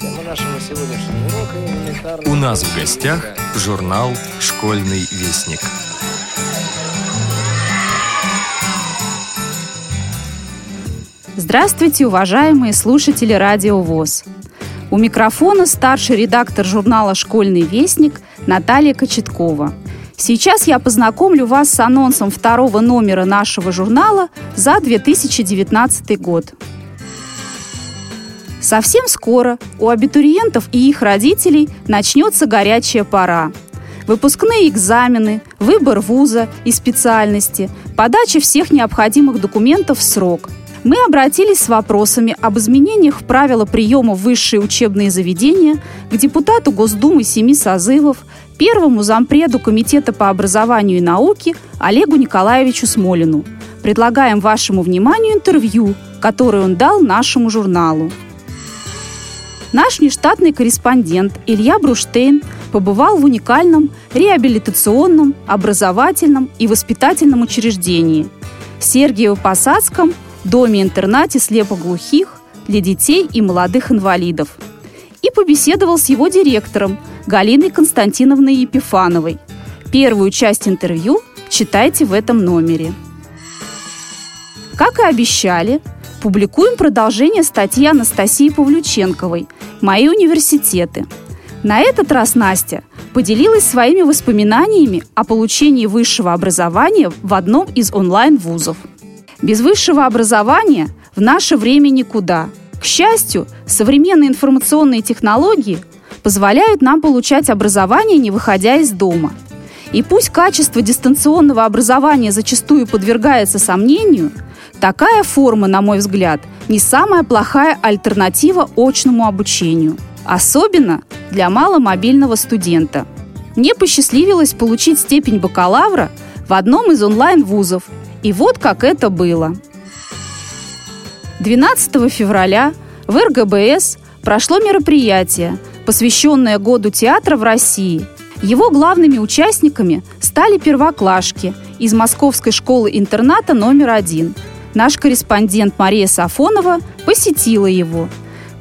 Тема нашего сегодняшнего урока. У нас в гостях журнал «Школьный вестник». Здравствуйте, уважаемые слушатели Радио ВОЗ. У микрофона старший редактор журнала «Школьный вестник» Наталья Кочеткова. Сейчас я познакомлю вас с анонсом второго номера нашего журнала за 2019 год. Совсем скоро у абитуриентов и их родителей начнется горячая пора. Выпускные экзамены, выбор вуза и специальности, подача всех необходимых документов в срок. Мы обратились с вопросами об изменениях в правила приема в высшие учебные заведения к депутату Госдумы семи созывов, первому зампреду Комитета по образованию и науке Олегу Николаевичу Смолину. Предлагаем вашему вниманию интервью, которое он дал нашему журналу. Наш нештатный корреспондент Илья Бруштейн побывал в уникальном реабилитационном, образовательном и воспитательном учреждении – Сергиево-Посадском доме-интернате слепоглухих для детей и молодых инвалидов. И побеседовал с его директором Галиной Константиновной Епифановой. Первую часть интервью читайте в этом номере. Как и обещали, публикуем продолжение статьи Анастасии Павлюченковой «Мои университеты». На этот раз Настя поделилась своими воспоминаниями о получении высшего образования в одном из онлайн-вузов. Без высшего образования в наше время никуда. К счастью, современные информационные технологии позволяют нам получать образование, не выходя из дома. И пусть качество дистанционного образования зачастую подвергается сомнению – Такая форма, на мой взгляд, не самая плохая альтернатива очному обучению, особенно для маломобильного студента. Мне посчастливилось получить степень бакалавра в одном из онлайн-вузов, и вот как это было. 12 февраля в РГБС прошло мероприятие, посвященное году театра в России. Его главными участниками стали первоклашки из Московской школы-интерната номер один – Наш корреспондент Мария Сафонова посетила его,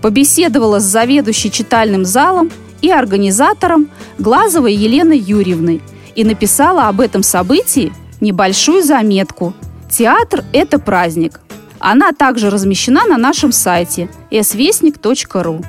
побеседовала с заведующей читальным залом и организатором Глазовой Еленой Юрьевной и написала об этом событии небольшую заметку «Театр – это праздник». Она также размещена на нашем сайте svestnik.ru.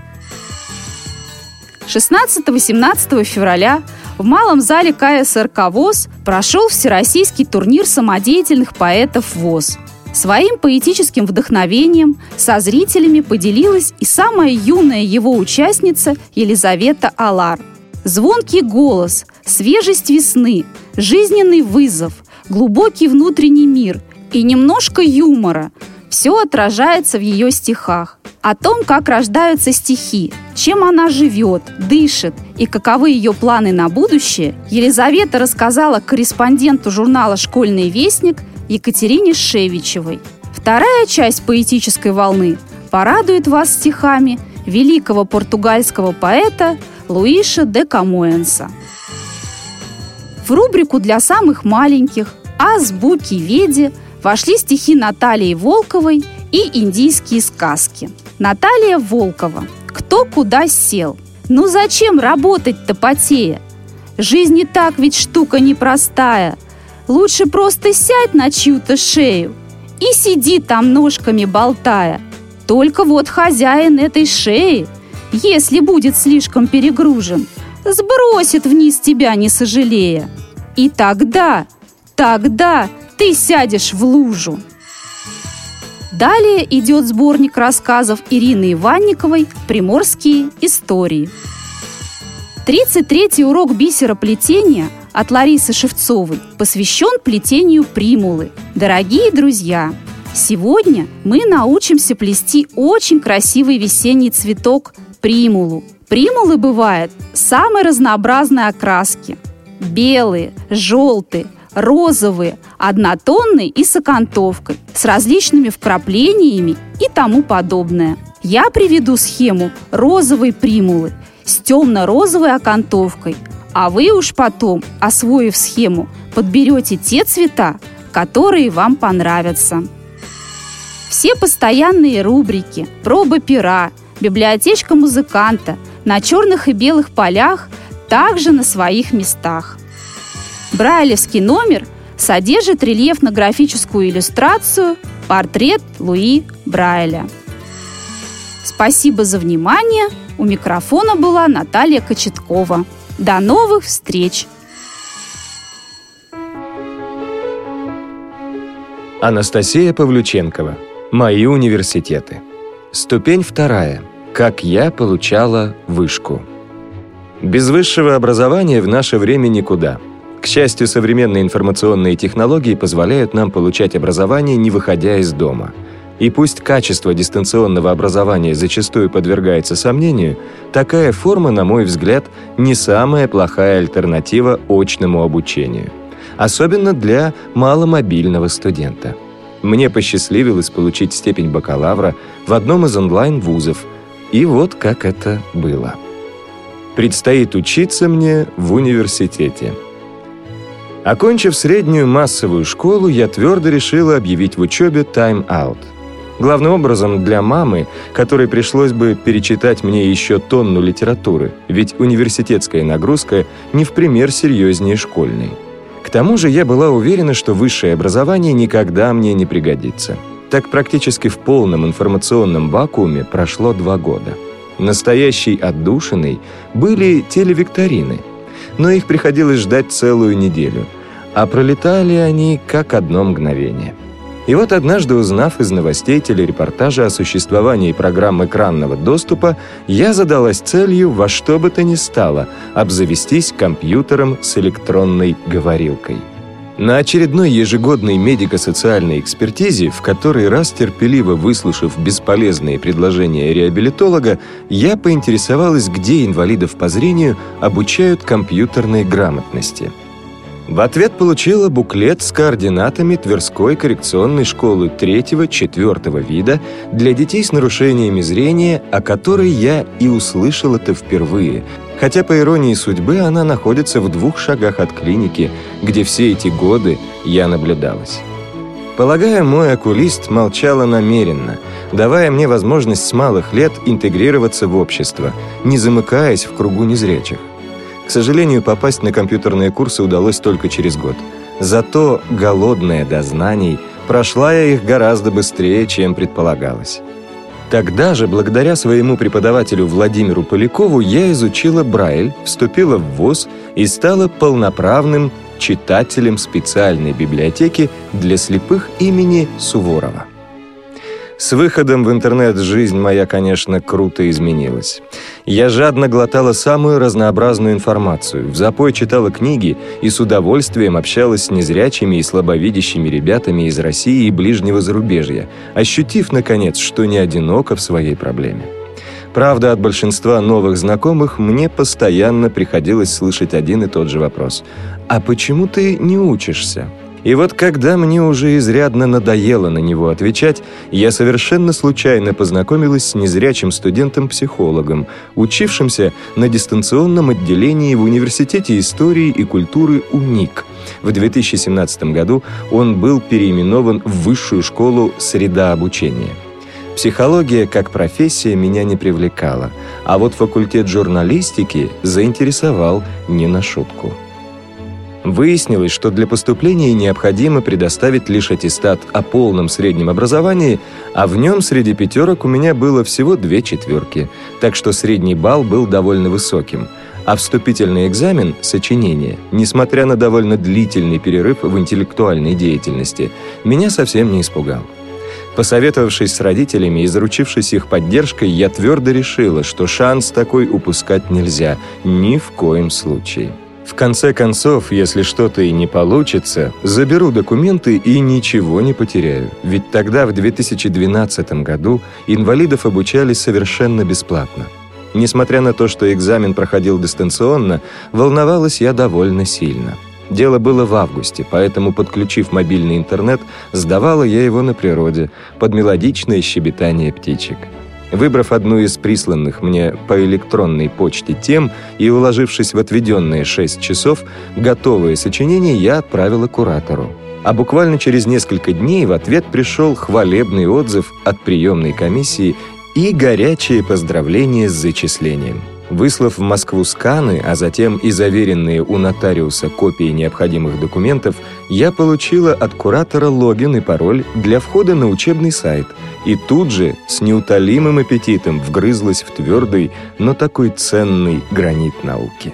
16-18 февраля в малом зале КСРК ВОЗ прошел всероссийский турнир самодеятельных поэтов ВОЗ – Своим поэтическим вдохновением со зрителями поделилась и самая юная его участница Елизавета Алар. Звонкий голос, свежесть весны, жизненный вызов, глубокий внутренний мир и немножко юмора – все отражается в ее стихах. О том, как рождаются стихи, чем она живет, дышит и каковы ее планы на будущее, Елизавета рассказала корреспонденту журнала «Школьный вестник» Екатерине Шевичевой. Вторая часть поэтической волны порадует вас стихами великого португальского поэта Луиша де Камоэнса. В рубрику для самых маленьких «Азбуки Веди» вошли стихи Натальи Волковой и индийские сказки. Наталья Волкова. Кто куда сел? Ну зачем работать-то потея? Жизнь и так ведь штука непростая – Лучше просто сядь на чью-то шею и сиди там ножками болтая. Только вот хозяин этой шеи, если будет слишком перегружен, сбросит вниз тебя, не сожалея. И тогда, тогда ты сядешь в лужу. Далее идет сборник рассказов Ирины Иванниковой «Приморские истории». 33-й урок бисероплетения от Ларисы Шевцовой посвящен плетению примулы. Дорогие друзья, сегодня мы научимся плести очень красивый весенний цветок примулу. Примулы бывают самой разнообразной окраски. Белые, желтые, розовые, однотонные и с окантовкой, с различными вкраплениями и тому подобное. Я приведу схему розовой примулы с темно-розовой окантовкой, а вы уж потом, освоив схему, подберете те цвета, которые вам понравятся. Все постоянные рубрики, проба пера, библиотечка музыканта на черных и белых полях, также на своих местах. Брайлевский номер содержит рельефно-графическую иллюстрацию «Портрет Луи Брайля». Спасибо за внимание. У микрофона была Наталья Кочеткова. До новых встреч! Анастасия Павлюченкова. Мои университеты. Ступень вторая. Как я получала вышку. Без высшего образования в наше время никуда. К счастью, современные информационные технологии позволяют нам получать образование, не выходя из дома. И пусть качество дистанционного образования зачастую подвергается сомнению, такая форма, на мой взгляд, не самая плохая альтернатива очному обучению – особенно для маломобильного студента. Мне посчастливилось получить степень бакалавра в одном из онлайн-вузов, и вот как это было. Предстоит учиться мне в университете. Окончив среднюю массовую школу, я твердо решила объявить в учебе тайм-аут. Главным образом для мамы, которой пришлось бы перечитать мне еще тонну литературы, ведь университетская нагрузка не в пример серьезнее школьной. К тому же я была уверена, что высшее образование никогда мне не пригодится. Так практически в полном информационном вакууме прошло два года. Настоящей отдушиной были телевикторины, но их приходилось ждать целую неделю, а пролетали они как одно мгновение – и вот однажды, узнав из новостей телерепортажа о существовании программ экранного доступа, я задалась целью во что бы то ни стало обзавестись компьютером с электронной говорилкой. На очередной ежегодной медико-социальной экспертизе, в который раз терпеливо выслушав бесполезные предложения реабилитолога, я поинтересовалась, где инвалидов по зрению обучают компьютерной грамотности – в ответ получила буклет с координатами Тверской коррекционной школы третьего-четвертого вида для детей с нарушениями зрения, о которой я и услышал это впервые, хотя, по иронии судьбы, она находится в двух шагах от клиники, где все эти годы я наблюдалась. Полагаю, мой окулист молчала намеренно, давая мне возможность с малых лет интегрироваться в общество, не замыкаясь в кругу незрячих. К сожалению, попасть на компьютерные курсы удалось только через год. Зато, голодная до знаний, прошла я их гораздо быстрее, чем предполагалось. Тогда же, благодаря своему преподавателю Владимиру Полякову, я изучила Брайль, вступила в ВУЗ и стала полноправным читателем специальной библиотеки для слепых имени Суворова. С выходом в интернет жизнь моя, конечно, круто изменилась. Я жадно глотала самую разнообразную информацию, в запой читала книги и с удовольствием общалась с незрячими и слабовидящими ребятами из России и ближнего зарубежья, ощутив, наконец, что не одиноко в своей проблеме. Правда, от большинства новых знакомых мне постоянно приходилось слышать один и тот же вопрос. «А почему ты не учишься?» И вот когда мне уже изрядно надоело на него отвечать, я совершенно случайно познакомилась с незрячим студентом-психологом, учившимся на дистанционном отделении в Университете истории и культуры УНИК. В 2017 году он был переименован в Высшую школу «Среда обучения». Психология как профессия меня не привлекала, а вот факультет журналистики заинтересовал не на шутку. Выяснилось, что для поступления необходимо предоставить лишь аттестат о полном среднем образовании, а в нем среди пятерок у меня было всего две четверки, так что средний балл был довольно высоким. А вступительный экзамен, сочинение, несмотря на довольно длительный перерыв в интеллектуальной деятельности, меня совсем не испугал. Посоветовавшись с родителями и заручившись их поддержкой, я твердо решила, что шанс такой упускать нельзя, ни в коем случае. В конце концов, если что-то и не получится, заберу документы и ничего не потеряю. Ведь тогда, в 2012 году, инвалидов обучали совершенно бесплатно. Несмотря на то, что экзамен проходил дистанционно, волновалась я довольно сильно. Дело было в августе, поэтому, подключив мобильный интернет, сдавала я его на природе, под мелодичное щебетание птичек. Выбрав одну из присланных мне по электронной почте тем и уложившись в отведенные 6 часов, готовое сочинение я отправила куратору. А буквально через несколько дней в ответ пришел хвалебный отзыв от приемной комиссии и горячие поздравления с зачислением. Выслав в Москву сканы, а затем и заверенные у нотариуса копии необходимых документов, я получила от куратора логин и пароль для входа на учебный сайт и тут же с неутолимым аппетитом вгрызлась в твердый, но такой ценный гранит науки.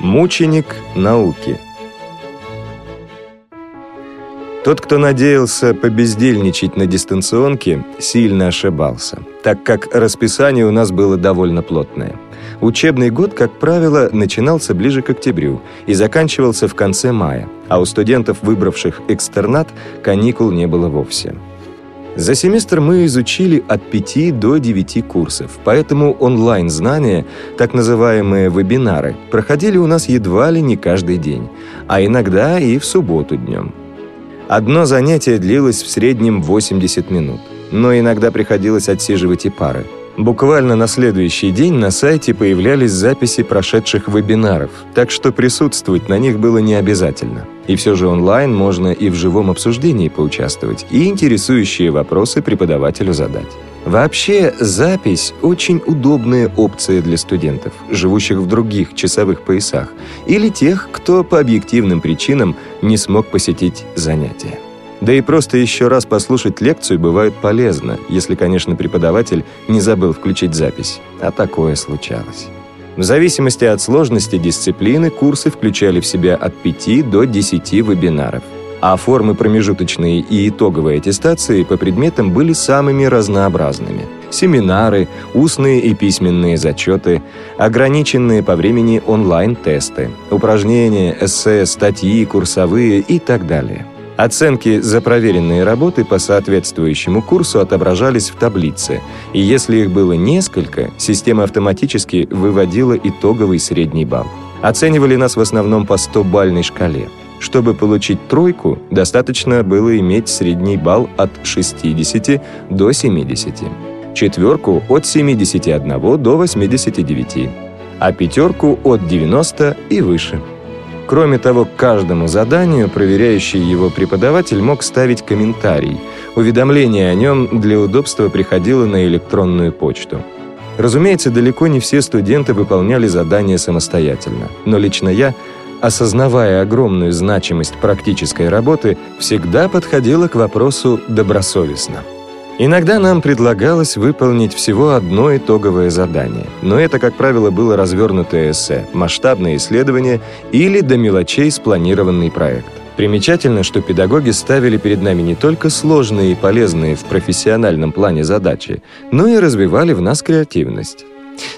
Мученик науки – тот, кто надеялся побездельничать на дистанционке, сильно ошибался, так как расписание у нас было довольно плотное. Учебный год, как правило, начинался ближе к октябрю и заканчивался в конце мая, а у студентов, выбравших экстернат, каникул не было вовсе. За семестр мы изучили от 5 до 9 курсов, поэтому онлайн-знания, так называемые вебинары, проходили у нас едва ли не каждый день, а иногда и в субботу днем. Одно занятие длилось в среднем 80 минут, но иногда приходилось отсиживать и пары. Буквально на следующий день на сайте появлялись записи прошедших вебинаров, так что присутствовать на них было не обязательно. И все же онлайн можно и в живом обсуждении поучаствовать, и интересующие вопросы преподавателю задать. Вообще, запись – очень удобная опция для студентов, живущих в других часовых поясах, или тех, кто по объективным причинам не смог посетить занятия. Да и просто еще раз послушать лекцию бывает полезно, если, конечно, преподаватель не забыл включить запись. А такое случалось. В зависимости от сложности дисциплины курсы включали в себя от 5 до 10 вебинаров – а формы промежуточной и итоговой аттестации по предметам были самыми разнообразными. Семинары, устные и письменные зачеты, ограниченные по времени онлайн-тесты, упражнения, эссе, статьи, курсовые и так далее. Оценки за проверенные работы по соответствующему курсу отображались в таблице, и если их было несколько, система автоматически выводила итоговый средний балл. Оценивали нас в основном по 100-бальной шкале – чтобы получить тройку, достаточно было иметь средний балл от 60 до 70, четверку от 71 до 89, а пятерку от 90 и выше. Кроме того, к каждому заданию проверяющий его преподаватель мог ставить комментарий. Уведомление о нем для удобства приходило на электронную почту. Разумеется, далеко не все студенты выполняли задания самостоятельно, но лично я – осознавая огромную значимость практической работы, всегда подходила к вопросу добросовестно. Иногда нам предлагалось выполнить всего одно итоговое задание, но это, как правило, было развернутое эссе, масштабное исследование или до мелочей спланированный проект. Примечательно, что педагоги ставили перед нами не только сложные и полезные в профессиональном плане задачи, но и развивали в нас креативность.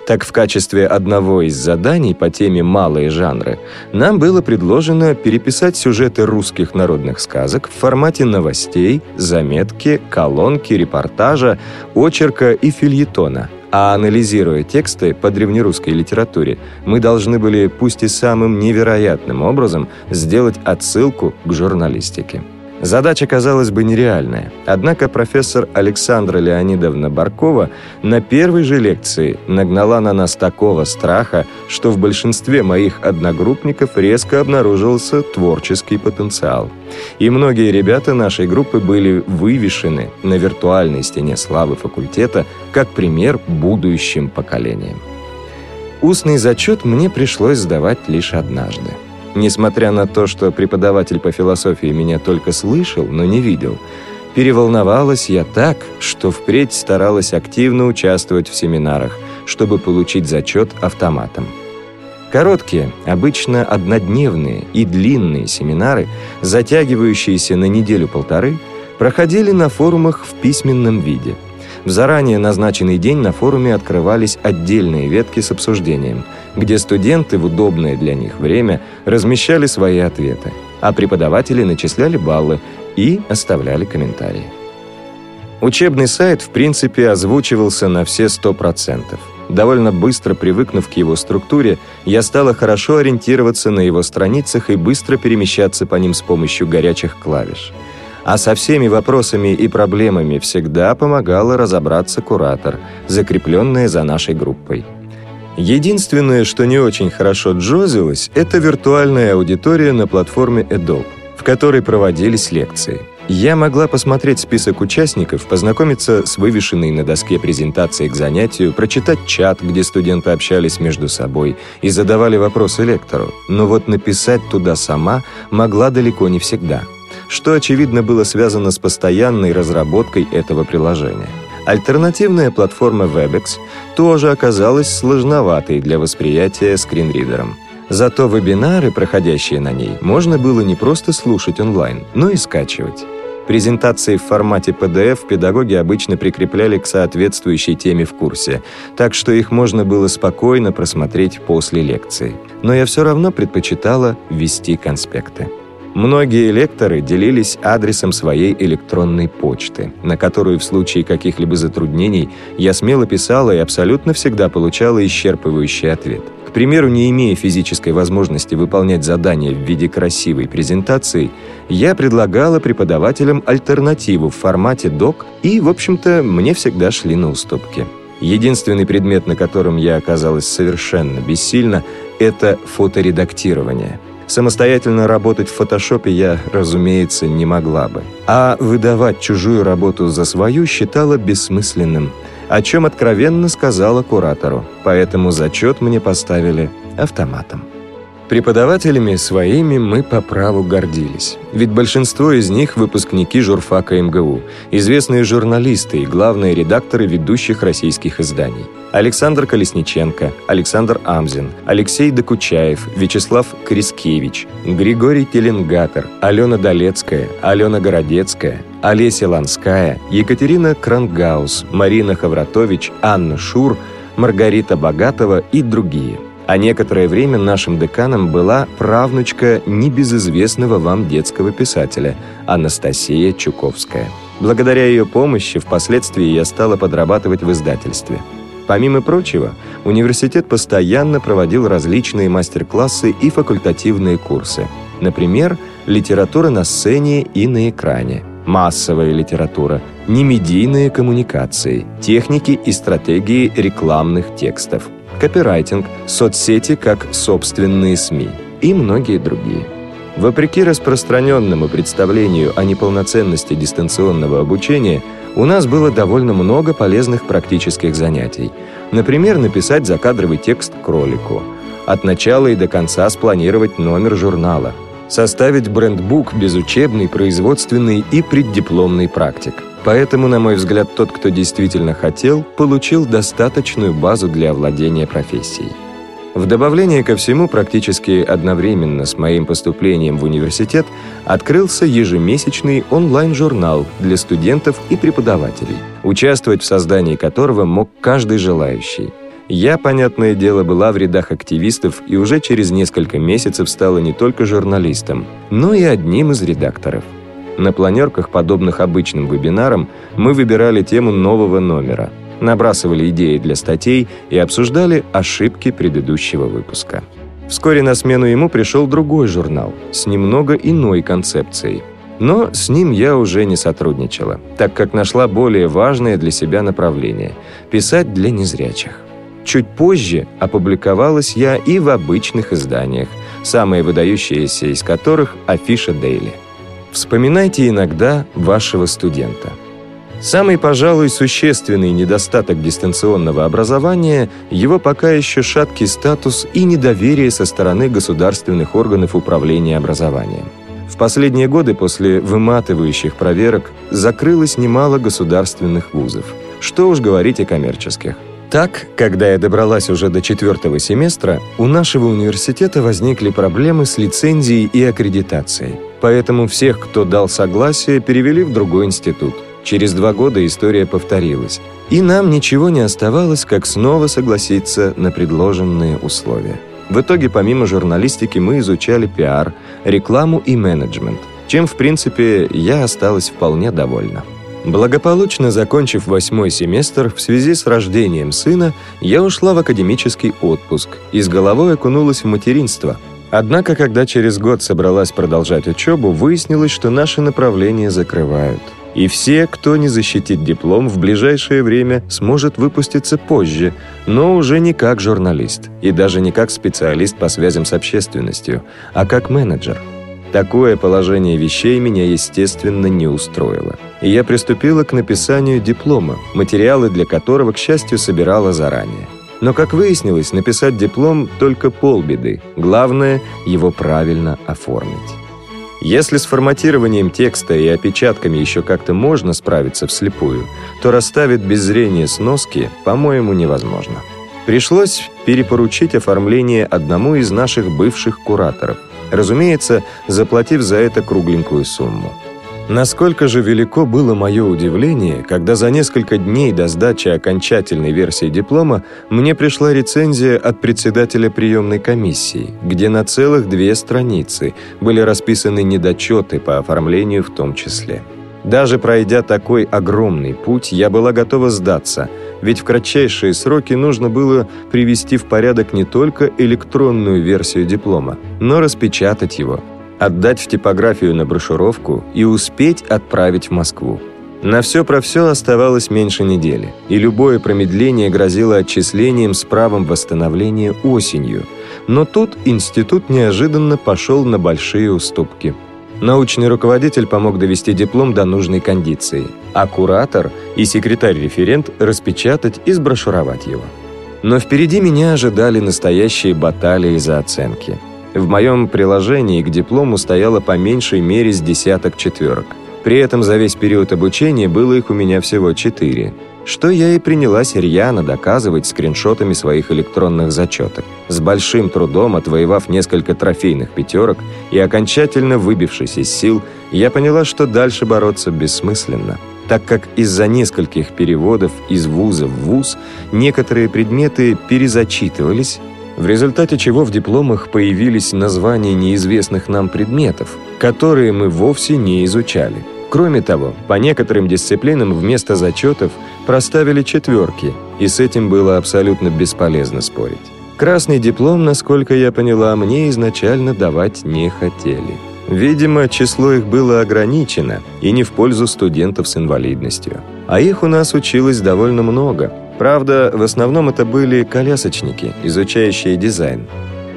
Так, в качестве одного из заданий по теме «Малые жанры» нам было предложено переписать сюжеты русских народных сказок в формате новостей, заметки, колонки, репортажа, очерка и фильетона. А анализируя тексты по древнерусской литературе, мы должны были, пусть и самым невероятным образом, сделать отсылку к журналистике. Задача, казалось бы, нереальная. Однако профессор Александра Леонидовна Баркова на первой же лекции нагнала на нас такого страха, что в большинстве моих одногруппников резко обнаружился творческий потенциал. И многие ребята нашей группы были вывешены на виртуальной стене славы факультета как пример будущим поколениям. Устный зачет мне пришлось сдавать лишь однажды. Несмотря на то, что преподаватель по философии меня только слышал, но не видел, переволновалась я так, что впредь старалась активно участвовать в семинарах, чтобы получить зачет автоматом. Короткие, обычно однодневные и длинные семинары, затягивающиеся на неделю-полторы, проходили на форумах в письменном виде – в заранее назначенный день на форуме открывались отдельные ветки с обсуждением, где студенты в удобное для них время размещали свои ответы, а преподаватели начисляли баллы и оставляли комментарии. Учебный сайт, в принципе, озвучивался на все 100%. Довольно быстро привыкнув к его структуре, я стала хорошо ориентироваться на его страницах и быстро перемещаться по ним с помощью горячих клавиш – а со всеми вопросами и проблемами всегда помогала разобраться куратор, закрепленная за нашей группой. Единственное, что не очень хорошо джозилось, это виртуальная аудитория на платформе Adobe, в которой проводились лекции. Я могла посмотреть список участников, познакомиться с вывешенной на доске презентацией к занятию, прочитать чат, где студенты общались между собой и задавали вопросы лектору, но вот написать туда сама могла далеко не всегда, что, очевидно, было связано с постоянной разработкой этого приложения. Альтернативная платформа WebEx тоже оказалась сложноватой для восприятия скринридером. Зато вебинары, проходящие на ней, можно было не просто слушать онлайн, но и скачивать. Презентации в формате PDF педагоги обычно прикрепляли к соответствующей теме в курсе, так что их можно было спокойно просмотреть после лекции. Но я все равно предпочитала вести конспекты. Многие лекторы делились адресом своей электронной почты, на которую в случае каких-либо затруднений я смело писала и абсолютно всегда получала исчерпывающий ответ – к примеру, не имея физической возможности выполнять задания в виде красивой презентации, я предлагала преподавателям альтернативу в формате док, и, в общем-то, мне всегда шли на уступки. Единственный предмет, на котором я оказалась совершенно бессильна, это фоторедактирование. Самостоятельно работать в фотошопе я, разумеется, не могла бы. А выдавать чужую работу за свою считала бессмысленным – о чем откровенно сказала куратору, поэтому зачет мне поставили автоматом. Преподавателями своими мы по праву гордились, ведь большинство из них – выпускники журфака МГУ, известные журналисты и главные редакторы ведущих российских изданий. Александр Колесниченко, Александр Амзин, Алексей Докучаев, Вячеслав Крискевич, Григорий Теленгатор, Алена Долецкая, Алена Городецкая, Олеся Ланская, Екатерина Крангаус, Марина Хавратович, Анна Шур, Маргарита Богатова и другие – а некоторое время нашим деканом была правнучка небезызвестного вам детского писателя Анастасия Чуковская. Благодаря ее помощи впоследствии я стала подрабатывать в издательстве. Помимо прочего, университет постоянно проводил различные мастер-классы и факультативные курсы. Например, литература на сцене и на экране, массовая литература, немедийные коммуникации, техники и стратегии рекламных текстов – копирайтинг, соцсети как собственные СМИ и многие другие. Вопреки распространенному представлению о неполноценности дистанционного обучения, у нас было довольно много полезных практических занятий. Например, написать закадровый текст кролику, от начала и до конца спланировать номер журнала, составить брендбук без учебной, производственной и преддипломной практик. Поэтому, на мой взгляд, тот, кто действительно хотел, получил достаточную базу для овладения профессией. В добавление ко всему, практически одновременно с моим поступлением в университет открылся ежемесячный онлайн-журнал для студентов и преподавателей, участвовать в создании которого мог каждый желающий. Я, понятное дело, была в рядах активистов и уже через несколько месяцев стала не только журналистом, но и одним из редакторов – на планерках, подобных обычным вебинарам, мы выбирали тему нового номера, набрасывали идеи для статей и обсуждали ошибки предыдущего выпуска. Вскоре на смену ему пришел другой журнал с немного иной концепцией. Но с ним я уже не сотрудничала, так как нашла более важное для себя направление – писать для незрячих. Чуть позже опубликовалась я и в обычных изданиях, самые выдающиеся из которых – «Афиша Дейли». Вспоминайте иногда вашего студента. Самый, пожалуй, существенный недостаток дистанционного образования – его пока еще шаткий статус и недоверие со стороны государственных органов управления образованием. В последние годы после выматывающих проверок закрылось немало государственных вузов. Что уж говорить о коммерческих. Так, когда я добралась уже до четвертого семестра, у нашего университета возникли проблемы с лицензией и аккредитацией. Поэтому всех, кто дал согласие, перевели в другой институт. Через два года история повторилась. И нам ничего не оставалось, как снова согласиться на предложенные условия. В итоге, помимо журналистики, мы изучали пиар, рекламу и менеджмент, чем, в принципе, я осталась вполне довольна. Благополучно закончив восьмой семестр, в связи с рождением сына, я ушла в академический отпуск и с головой окунулась в материнство. Однако, когда через год собралась продолжать учебу, выяснилось, что наши направления закрывают. И все, кто не защитит диплом, в ближайшее время сможет выпуститься позже, но уже не как журналист и даже не как специалист по связям с общественностью, а как менеджер – Такое положение вещей меня, естественно, не устроило. И я приступила к написанию диплома, материалы для которого, к счастью, собирала заранее. Но, как выяснилось, написать диплом только полбеды. Главное – его правильно оформить. Если с форматированием текста и опечатками еще как-то можно справиться вслепую, то расставить без зрения сноски, по-моему, невозможно. Пришлось перепоручить оформление одному из наших бывших кураторов, разумеется, заплатив за это кругленькую сумму. Насколько же велико было мое удивление, когда за несколько дней до сдачи окончательной версии диплома мне пришла рецензия от председателя приемной комиссии, где на целых две страницы были расписаны недочеты по оформлению в том числе. Даже пройдя такой огромный путь, я была готова сдаться, ведь в кратчайшие сроки нужно было привести в порядок не только электронную версию диплома, но распечатать его – отдать в типографию на брошюровку и успеть отправить в Москву. На все про все оставалось меньше недели, и любое промедление грозило отчислением с правом восстановления осенью. Но тут институт неожиданно пошел на большие уступки. Научный руководитель помог довести диплом до нужной кондиции, а куратор и секретарь-референт распечатать и сброшуровать его. Но впереди меня ожидали настоящие баталии за оценки – в моем приложении к диплому стояло по меньшей мере с десяток четверок. При этом за весь период обучения было их у меня всего четыре, что я и принялась рьяно доказывать скриншотами своих электронных зачеток. С большим трудом отвоевав несколько трофейных пятерок и окончательно выбившись из сил, я поняла, что дальше бороться бессмысленно так как из-за нескольких переводов из вуза в вуз некоторые предметы перезачитывались, в результате чего в дипломах появились названия неизвестных нам предметов, которые мы вовсе не изучали. Кроме того, по некоторым дисциплинам вместо зачетов проставили четверки, и с этим было абсолютно бесполезно спорить. Красный диплом, насколько я поняла, мне изначально давать не хотели. Видимо, число их было ограничено и не в пользу студентов с инвалидностью. А их у нас училось довольно много – Правда, в основном это были колясочники, изучающие дизайн.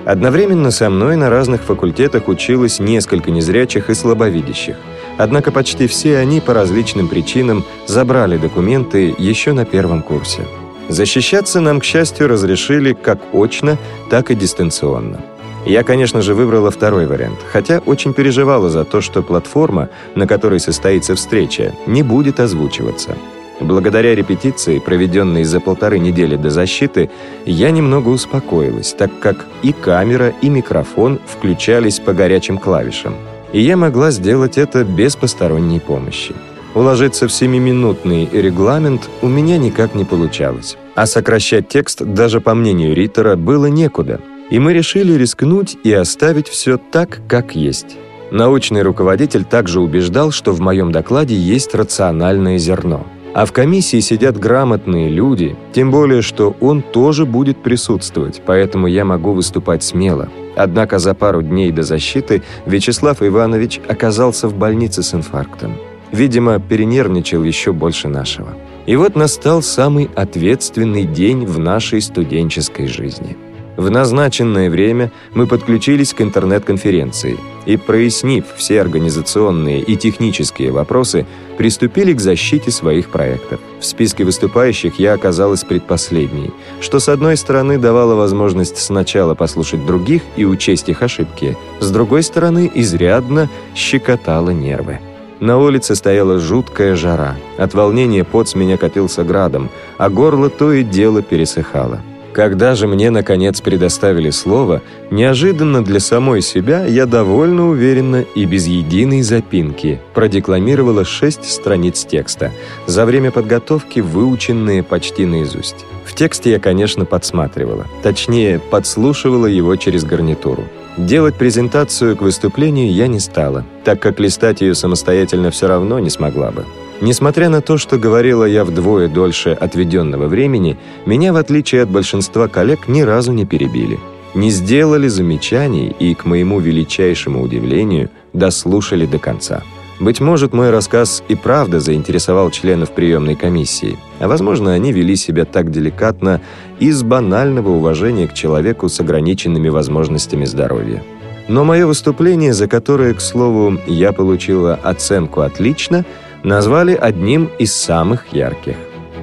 Одновременно со мной на разных факультетах училось несколько незрячих и слабовидящих. Однако почти все они по различным причинам забрали документы еще на первом курсе. Защищаться нам, к счастью, разрешили как очно, так и дистанционно. Я, конечно же, выбрала второй вариант, хотя очень переживала за то, что платформа, на которой состоится встреча, не будет озвучиваться. Благодаря репетиции, проведенной за полторы недели до защиты, я немного успокоилась, так как и камера, и микрофон включались по горячим клавишам. И я могла сделать это без посторонней помощи. Уложиться в семиминутный регламент у меня никак не получалось. А сокращать текст, даже по мнению Риттера, было некуда. И мы решили рискнуть и оставить все так, как есть. Научный руководитель также убеждал, что в моем докладе есть рациональное зерно – а в комиссии сидят грамотные люди, тем более, что он тоже будет присутствовать, поэтому я могу выступать смело. Однако за пару дней до защиты Вячеслав Иванович оказался в больнице с инфарктом. Видимо, перенервничал еще больше нашего. И вот настал самый ответственный день в нашей студенческой жизни – в назначенное время мы подключились к интернет-конференции и, прояснив все организационные и технические вопросы, приступили к защите своих проектов. В списке выступающих я оказалась предпоследней, что с одной стороны давало возможность сначала послушать других и учесть их ошибки, с другой стороны изрядно щекотало нервы. На улице стояла жуткая жара. От волнения пот с меня катился градом, а горло то и дело пересыхало. Когда же мне, наконец, предоставили слово, неожиданно для самой себя я довольно уверенно и без единой запинки продекламировала шесть страниц текста, за время подготовки выученные почти наизусть. В тексте я, конечно, подсматривала, точнее, подслушивала его через гарнитуру. Делать презентацию к выступлению я не стала, так как листать ее самостоятельно все равно не смогла бы. Несмотря на то, что говорила я вдвое дольше отведенного времени, меня, в отличие от большинства коллег, ни разу не перебили. Не сделали замечаний и, к моему величайшему удивлению, дослушали до конца. Быть может, мой рассказ и правда заинтересовал членов приемной комиссии, а возможно, они вели себя так деликатно из банального уважения к человеку с ограниченными возможностями здоровья. Но мое выступление, за которое, к слову, я получила оценку «отлично», назвали одним из самых ярких.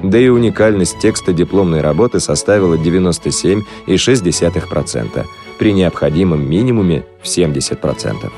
Да и уникальность текста дипломной работы составила 97,6%, при необходимом минимуме в 70%.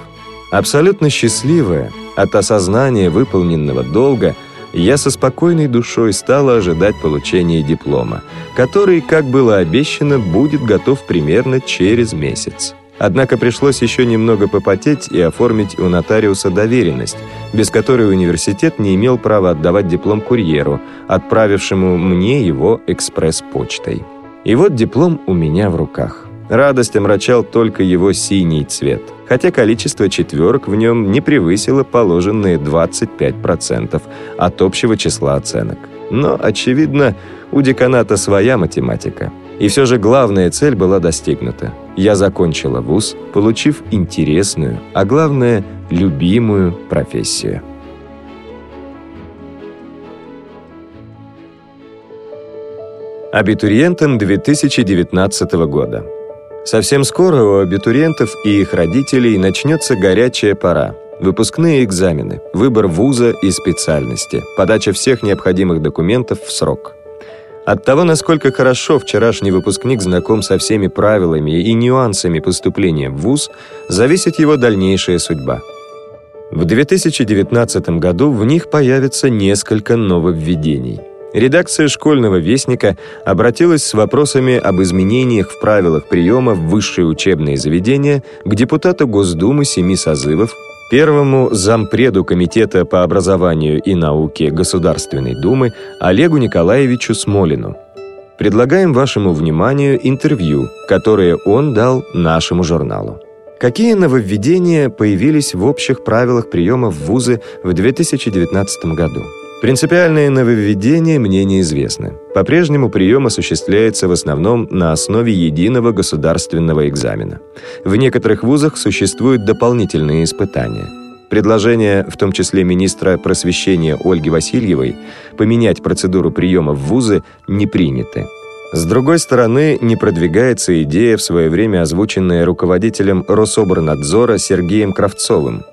Абсолютно счастливая от осознания выполненного долга, я со спокойной душой стала ожидать получения диплома, который, как было обещано, будет готов примерно через месяц. Однако пришлось еще немного попотеть и оформить у нотариуса доверенность, без которой университет не имел права отдавать диплом курьеру, отправившему мне его экспресс-почтой. И вот диплом у меня в руках. Радость омрачал только его синий цвет, хотя количество четверок в нем не превысило положенные 25% от общего числа оценок. Но, очевидно, у деканата своя математика. И все же главная цель была достигнута я закончила вуз, получив интересную, а главное, любимую профессию. Абитуриентам 2019 года. Совсем скоро у абитуриентов и их родителей начнется горячая пора. Выпускные экзамены, выбор вуза и специальности, подача всех необходимых документов в срок – от того, насколько хорошо вчерашний выпускник знаком со всеми правилами и нюансами поступления в ВУЗ, зависит его дальнейшая судьба. В 2019 году в них появится несколько нововведений. Редакция «Школьного вестника» обратилась с вопросами об изменениях в правилах приема в высшие учебные заведения к депутату Госдумы семи созывов первому зампреду Комитета по образованию и науке Государственной Думы Олегу Николаевичу Смолину. Предлагаем вашему вниманию интервью, которое он дал нашему журналу. Какие нововведения появились в общих правилах приема в вузы в 2019 году? Принципиальные нововведения мне неизвестны. По-прежнему прием осуществляется в основном на основе единого государственного экзамена. В некоторых вузах существуют дополнительные испытания. Предложения, в том числе министра просвещения Ольги Васильевой, поменять процедуру приема в вузы не приняты. С другой стороны, не продвигается идея, в свое время озвученная руководителем Рособорнадзора Сергеем Кравцовым,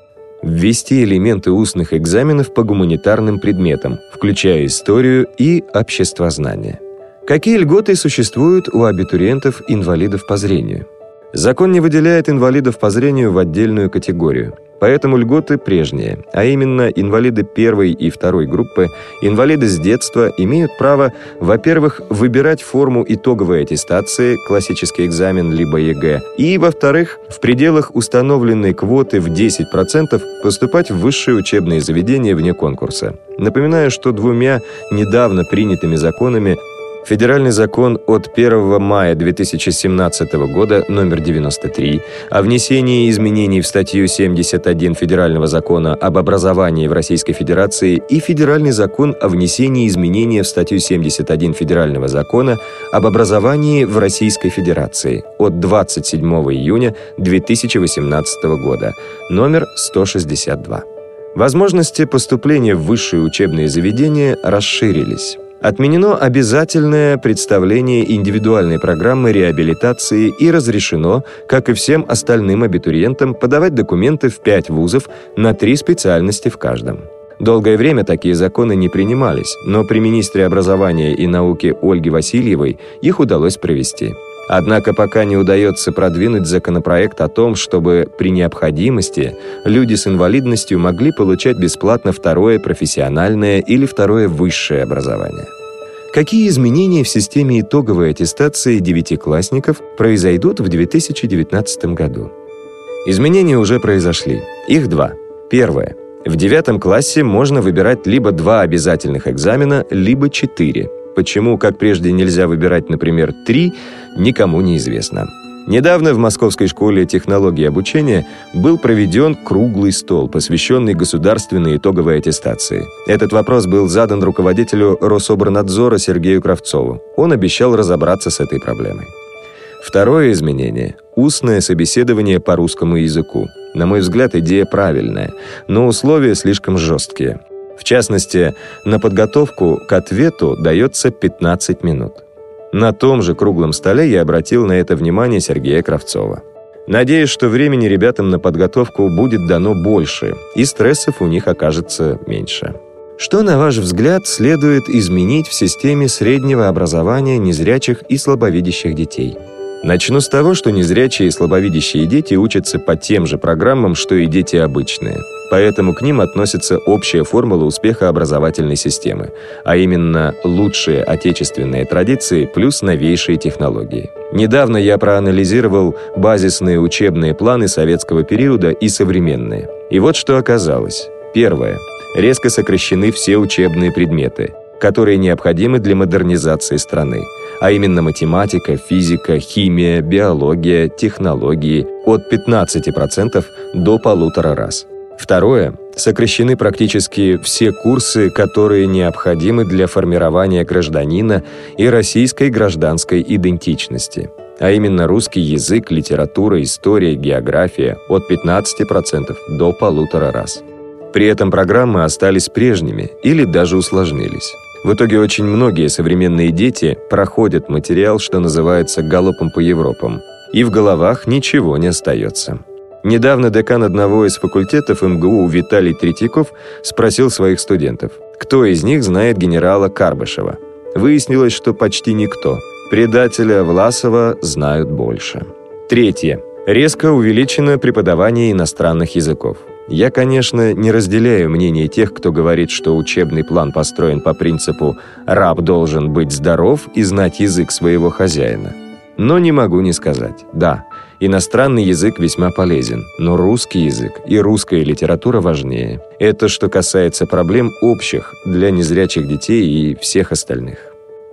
ввести элементы устных экзаменов по гуманитарным предметам, включая историю и обществознание. Какие льготы существуют у абитуриентов-инвалидов по зрению? Закон не выделяет инвалидов по зрению в отдельную категорию – Поэтому льготы прежние, а именно инвалиды первой и второй группы, инвалиды с детства имеют право, во-первых, выбирать форму итоговой аттестации, классический экзамен либо ЕГЭ, и, во-вторых, в пределах установленной квоты в 10% поступать в высшие учебные заведения вне конкурса. Напоминаю, что двумя недавно принятыми законами Федеральный закон от 1 мая 2017 года номер 93 о внесении изменений в статью 71 Федерального закона об образовании в Российской Федерации и Федеральный закон о внесении изменений в статью 71 Федерального закона об образовании в Российской Федерации от 27 июня 2018 года номер 162. Возможности поступления в высшие учебные заведения расширились. Отменено обязательное представление индивидуальной программы реабилитации и разрешено, как и всем остальным абитуриентам, подавать документы в пять вузов на три специальности в каждом. Долгое время такие законы не принимались, но при министре образования и науки Ольге Васильевой их удалось провести. Однако пока не удается продвинуть законопроект о том, чтобы при необходимости люди с инвалидностью могли получать бесплатно второе профессиональное или второе высшее образование. Какие изменения в системе итоговой аттестации девятиклассников произойдут в 2019 году? Изменения уже произошли. Их два. Первое. В девятом классе можно выбирать либо два обязательных экзамена, либо четыре – Почему, как прежде, нельзя выбирать, например, три, никому не известно. Недавно в Московской школе технологии обучения был проведен круглый стол, посвященный государственной итоговой аттестации. Этот вопрос был задан руководителю Рособорнадзора Сергею Кравцову. Он обещал разобраться с этой проблемой. Второе изменение – устное собеседование по русскому языку. На мой взгляд, идея правильная, но условия слишком жесткие. В частности, на подготовку к ответу дается 15 минут. На том же круглом столе я обратил на это внимание Сергея Кравцова. Надеюсь, что времени ребятам на подготовку будет дано больше, и стрессов у них окажется меньше. Что, на ваш взгляд, следует изменить в системе среднего образования незрячих и слабовидящих детей? Начну с того, что незрячие и слабовидящие дети учатся по тем же программам, что и дети обычные. Поэтому к ним относится общая формула успеха образовательной системы, а именно лучшие отечественные традиции плюс новейшие технологии. Недавно я проанализировал базисные учебные планы советского периода и современные. И вот что оказалось. Первое. Резко сокращены все учебные предметы, которые необходимы для модернизации страны а именно математика, физика, химия, биология, технологии от 15% до полутора раз. Второе. Сокращены практически все курсы, которые необходимы для формирования гражданина и российской гражданской идентичности, а именно русский язык, литература, история, география от 15% до полутора раз. При этом программы остались прежними или даже усложнились. В итоге очень многие современные дети проходят материал, что называется «галопом по Европам», и в головах ничего не остается. Недавно декан одного из факультетов МГУ Виталий Третьяков спросил своих студентов, кто из них знает генерала Карбышева. Выяснилось, что почти никто. Предателя Власова знают больше. Третье. Резко увеличено преподавание иностранных языков. Я, конечно, не разделяю мнение тех, кто говорит, что учебный план построен по принципу «раб должен быть здоров и знать язык своего хозяина». Но не могу не сказать. Да, иностранный язык весьма полезен, но русский язык и русская литература важнее. Это что касается проблем общих для незрячих детей и всех остальных.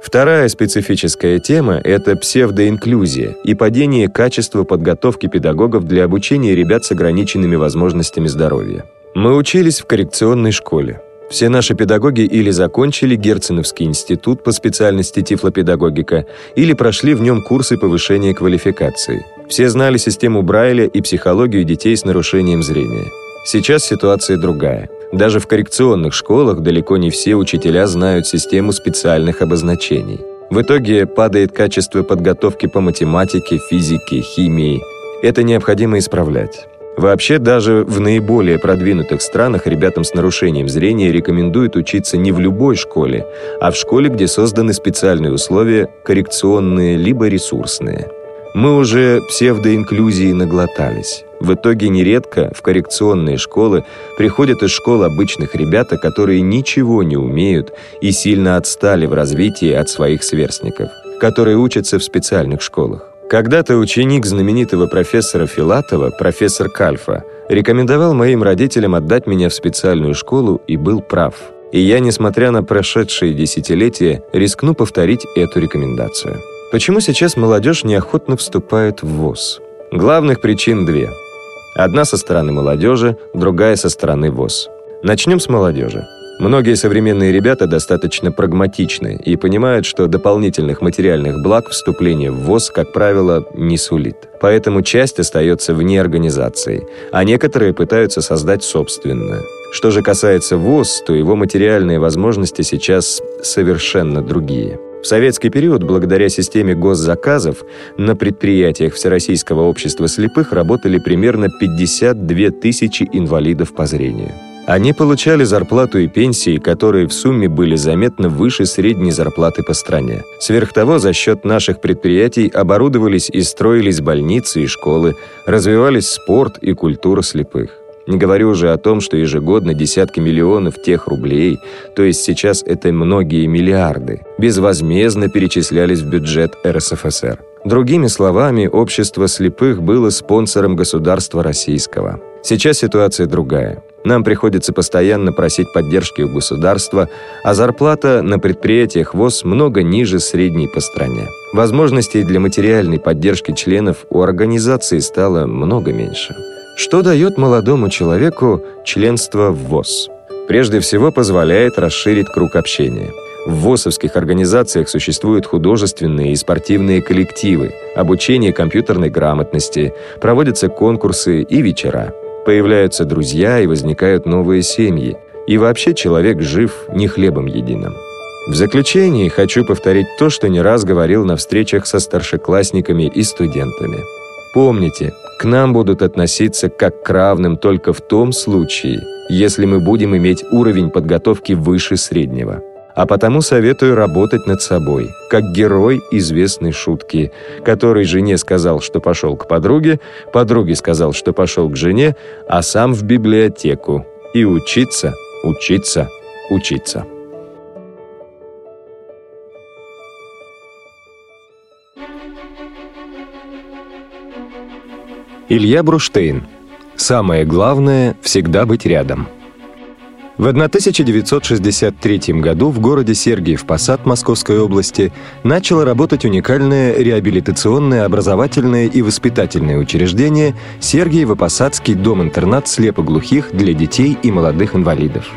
Вторая специфическая тема – это псевдоинклюзия и падение качества подготовки педагогов для обучения ребят с ограниченными возможностями здоровья. Мы учились в коррекционной школе. Все наши педагоги или закончили Герценовский институт по специальности тифлопедагогика, или прошли в нем курсы повышения квалификации. Все знали систему Брайля и психологию детей с нарушением зрения. Сейчас ситуация другая. Даже в коррекционных школах далеко не все учителя знают систему специальных обозначений. В итоге падает качество подготовки по математике, физике, химии. Это необходимо исправлять. Вообще, даже в наиболее продвинутых странах ребятам с нарушением зрения рекомендуют учиться не в любой школе, а в школе, где созданы специальные условия, коррекционные либо ресурсные. Мы уже псевдоинклюзии наглотались. В итоге нередко в коррекционные школы приходят из школ обычных ребята, которые ничего не умеют и сильно отстали в развитии от своих сверстников, которые учатся в специальных школах. Когда-то ученик знаменитого профессора Филатова, профессор Кальфа, рекомендовал моим родителям отдать меня в специальную школу и был прав. И я, несмотря на прошедшие десятилетия, рискну повторить эту рекомендацию. Почему сейчас молодежь неохотно вступает в ВОЗ? Главных причин две. Одна со стороны молодежи, другая со стороны ВОЗ. Начнем с молодежи. Многие современные ребята достаточно прагматичны и понимают, что дополнительных материальных благ вступление в ВОЗ, как правило, не сулит. Поэтому часть остается вне организации, а некоторые пытаются создать собственную. Что же касается ВОЗ, то его материальные возможности сейчас совершенно другие. В советский период, благодаря системе госзаказов, на предприятиях Всероссийского общества слепых работали примерно 52 тысячи инвалидов по зрению. Они получали зарплату и пенсии, которые в сумме были заметно выше средней зарплаты по стране. Сверх того, за счет наших предприятий оборудовались и строились больницы и школы, развивались спорт и культура слепых. Не говорю уже о том, что ежегодно десятки миллионов тех рублей, то есть сейчас это многие миллиарды, безвозмездно перечислялись в бюджет РСФСР. Другими словами, общество слепых было спонсором государства российского. Сейчас ситуация другая. Нам приходится постоянно просить поддержки у государства, а зарплата на предприятиях ВОЗ много ниже средней по стране. Возможностей для материальной поддержки членов у организации стало много меньше. Что дает молодому человеку членство в ВОЗ? Прежде всего, позволяет расширить круг общения. В ВОЗовских организациях существуют художественные и спортивные коллективы, обучение компьютерной грамотности, проводятся конкурсы и вечера. Появляются друзья и возникают новые семьи. И вообще человек жив не хлебом единым. В заключение хочу повторить то, что не раз говорил на встречах со старшеклассниками и студентами. Помните, К нам будут относиться как к равным только в том случае, если мы будем иметь уровень подготовки выше среднего. А потому советую работать над собой, как герой известной шутки, который жене сказал, что пошел к подруге, подруге сказал, что пошел к жене, а сам в библиотеку. И учиться, учиться, учиться. Илья Бруштейн. Самое главное – всегда быть рядом. В 1963 году в городе Сергиев Посад Московской области начало работать уникальное реабилитационное, образовательное и воспитательное учреждение Сергиево-Посадский дом-интернат слепоглухих для детей и молодых инвалидов.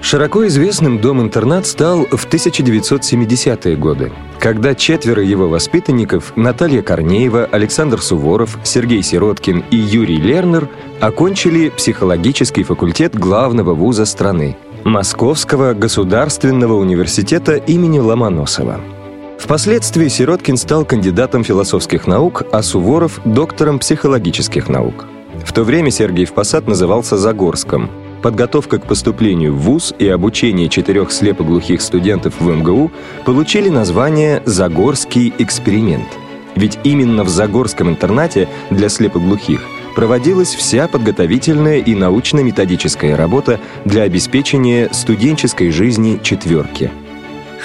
Широко известным дом-интернат стал в 1970-е годы, когда четверо его воспитанников Наталья Корнеева, Александр Суворов, Сергей Сироткин и Юрий Лернер окончили психологический факультет главного вуза страны – Московского государственного университета имени Ломоносова. Впоследствии Сироткин стал кандидатом философских наук, а Суворов – доктором психологических наук. В то время Сергей Посад назывался Загорском – подготовка к поступлению в ВУЗ и обучение четырех слепоглухих студентов в МГУ получили название «Загорский эксперимент». Ведь именно в Загорском интернате для слепоглухих проводилась вся подготовительная и научно-методическая работа для обеспечения студенческой жизни «четверки».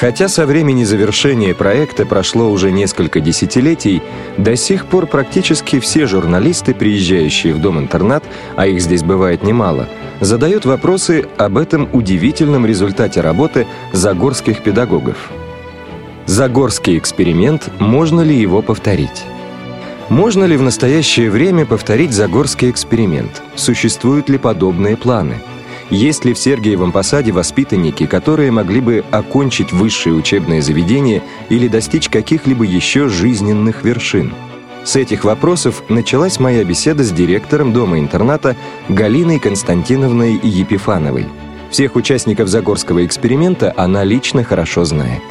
Хотя со времени завершения проекта прошло уже несколько десятилетий, до сих пор практически все журналисты, приезжающие в дом-интернат, а их здесь бывает немало, задают вопросы об этом удивительном результате работы загорских педагогов. Загорский эксперимент, можно ли его повторить? Можно ли в настоящее время повторить Загорский эксперимент? Существуют ли подобные планы? Есть ли в Сергиевом Посаде воспитанники, которые могли бы окончить высшее учебное заведение или достичь каких-либо еще жизненных вершин? С этих вопросов началась моя беседа с директором дома-интерната Галиной Константиновной Епифановой. Всех участников Загорского эксперимента она лично хорошо знает.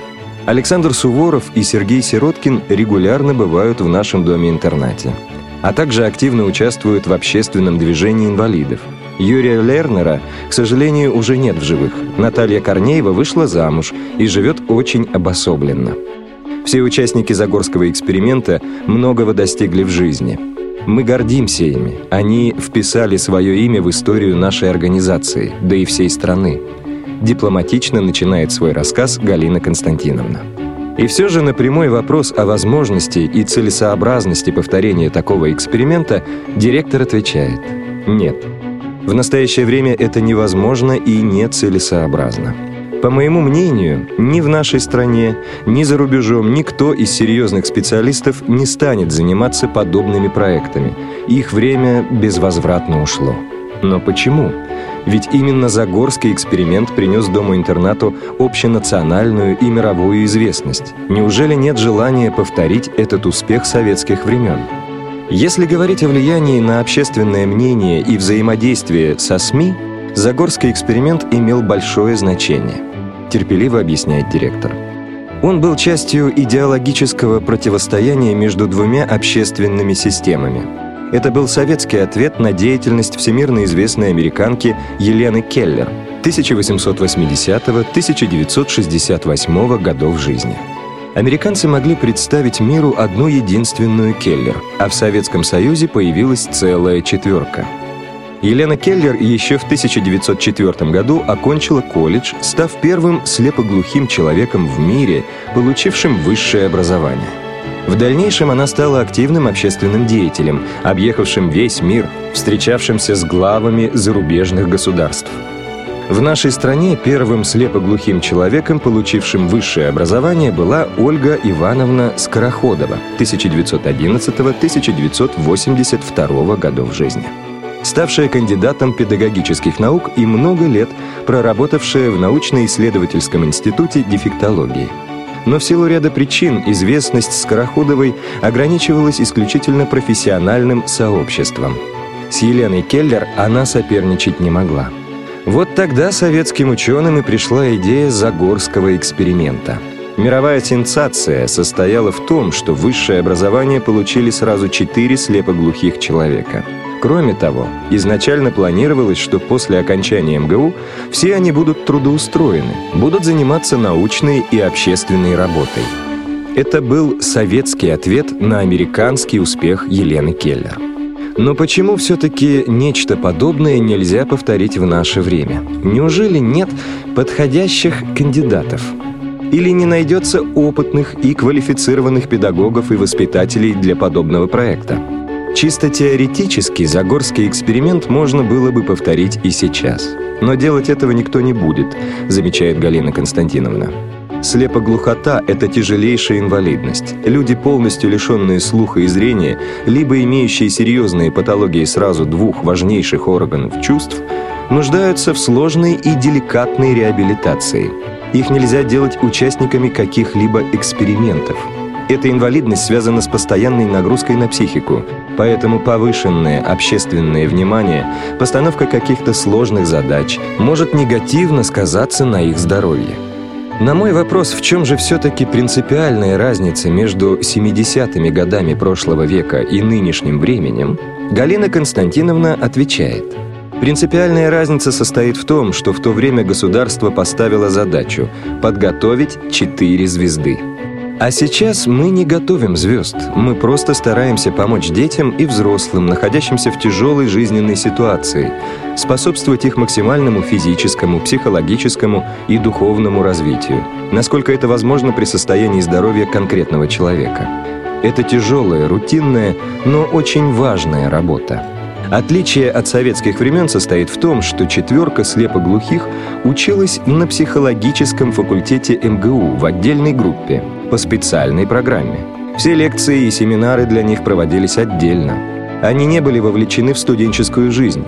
Александр Суворов и Сергей Сироткин регулярно бывают в нашем доме-интернате, а также активно участвуют в общественном движении инвалидов – Юрия Лернера, к сожалению, уже нет в живых. Наталья Корнеева вышла замуж и живет очень обособленно. Все участники Загорского эксперимента многого достигли в жизни. Мы гордимся ими. Они вписали свое имя в историю нашей организации, да и всей страны. Дипломатично начинает свой рассказ Галина Константиновна. И все же на прямой вопрос о возможности и целесообразности повторения такого эксперимента директор отвечает «нет». В настоящее время это невозможно и нецелесообразно. По моему мнению, ни в нашей стране, ни за рубежом никто из серьезных специалистов не станет заниматься подобными проектами. Их время безвозвратно ушло. Но почему? Ведь именно Загорский эксперимент принес дому-интернату общенациональную и мировую известность. Неужели нет желания повторить этот успех советских времен? Если говорить о влиянии на общественное мнение и взаимодействие со СМИ, Загорский эксперимент имел большое значение, терпеливо объясняет директор. Он был частью идеологического противостояния между двумя общественными системами. Это был советский ответ на деятельность всемирно известной американки Елены Келлер 1880-1968 годов жизни. Американцы могли представить миру одну единственную Келлер, а в Советском Союзе появилась целая четверка. Елена Келлер еще в 1904 году окончила колледж, став первым слепоглухим человеком в мире, получившим высшее образование. В дальнейшем она стала активным общественным деятелем, объехавшим весь мир, встречавшимся с главами зарубежных государств – в нашей стране первым слепоглухим человеком, получившим высшее образование, была Ольга Ивановна Скороходова 1911-1982 годов жизни. Ставшая кандидатом педагогических наук и много лет проработавшая в научно-исследовательском институте дефектологии. Но в силу ряда причин известность Скороходовой ограничивалась исключительно профессиональным сообществом. С Еленой Келлер она соперничать не могла – вот тогда советским ученым и пришла идея Загорского эксперимента. Мировая сенсация состояла в том, что высшее образование получили сразу четыре слепоглухих человека. Кроме того, изначально планировалось, что после окончания МГУ все они будут трудоустроены, будут заниматься научной и общественной работой. Это был советский ответ на американский успех Елены Келлер. Но почему все-таки нечто подобное нельзя повторить в наше время? Неужели нет подходящих кандидатов? Или не найдется опытных и квалифицированных педагогов и воспитателей для подобного проекта? Чисто теоретически Загорский эксперимент можно было бы повторить и сейчас. Но делать этого никто не будет, замечает Галина Константиновна. Слепоглухота – это тяжелейшая инвалидность. Люди, полностью лишенные слуха и зрения, либо имеющие серьезные патологии сразу двух важнейших органов чувств, нуждаются в сложной и деликатной реабилитации. Их нельзя делать участниками каких-либо экспериментов – эта инвалидность связана с постоянной нагрузкой на психику, поэтому повышенное общественное внимание, постановка каких-то сложных задач может негативно сказаться на их здоровье. На мой вопрос, в чем же все-таки принципиальная разница между 70-ми годами прошлого века и нынешним временем, Галина Константиновна отвечает. Принципиальная разница состоит в том, что в то время государство поставило задачу подготовить четыре звезды – а сейчас мы не готовим звезд, мы просто стараемся помочь детям и взрослым, находящимся в тяжелой жизненной ситуации, способствовать их максимальному физическому, психологическому и духовному развитию, насколько это возможно при состоянии здоровья конкретного человека. Это тяжелая, рутинная, но очень важная работа. Отличие от советских времен состоит в том, что четверка слепоглухих училась на психологическом факультете МГУ в отдельной группе по специальной программе. Все лекции и семинары для них проводились отдельно. Они не были вовлечены в студенческую жизнь.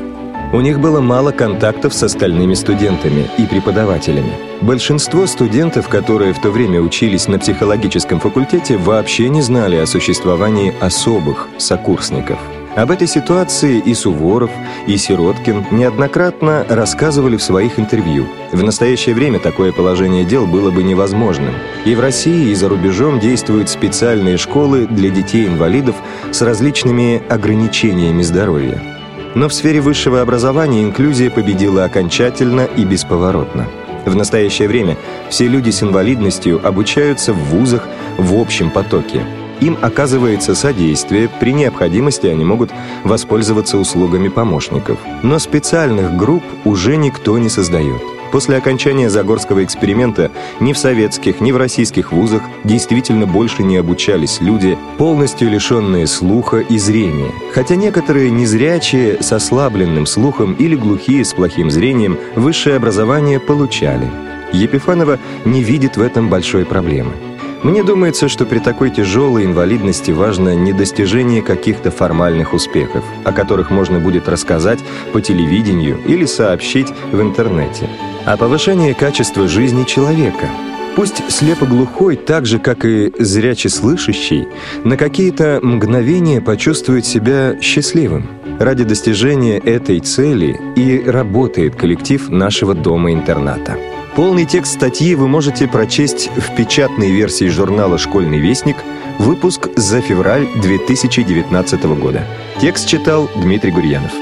У них было мало контактов с остальными студентами и преподавателями. Большинство студентов, которые в то время учились на психологическом факультете, вообще не знали о существовании особых сокурсников – об этой ситуации и Суворов, и Сироткин неоднократно рассказывали в своих интервью. В настоящее время такое положение дел было бы невозможным. И в России, и за рубежом действуют специальные школы для детей-инвалидов с различными ограничениями здоровья. Но в сфере высшего образования инклюзия победила окончательно и бесповоротно. В настоящее время все люди с инвалидностью обучаются в вузах в общем потоке – им оказывается содействие, при необходимости они могут воспользоваться услугами помощников. Но специальных групп уже никто не создает. После окончания Загорского эксперимента ни в советских, ни в российских вузах действительно больше не обучались люди, полностью лишенные слуха и зрения. Хотя некоторые незрячие с ослабленным слухом или глухие с плохим зрением высшее образование получали. Епифанова не видит в этом большой проблемы. Мне думается, что при такой тяжелой инвалидности важно не достижение каких-то формальных успехов, о которых можно будет рассказать по телевидению или сообщить в интернете, а повышение качества жизни человека. Пусть слепоглухой, так же, как и зряче слышащий, на какие-то мгновения почувствует себя счастливым. Ради достижения этой цели и работает коллектив нашего дома-интерната. Полный текст статьи вы можете прочесть в печатной версии журнала «Школьный вестник», выпуск за февраль 2019 года. Текст читал Дмитрий Гурьянов.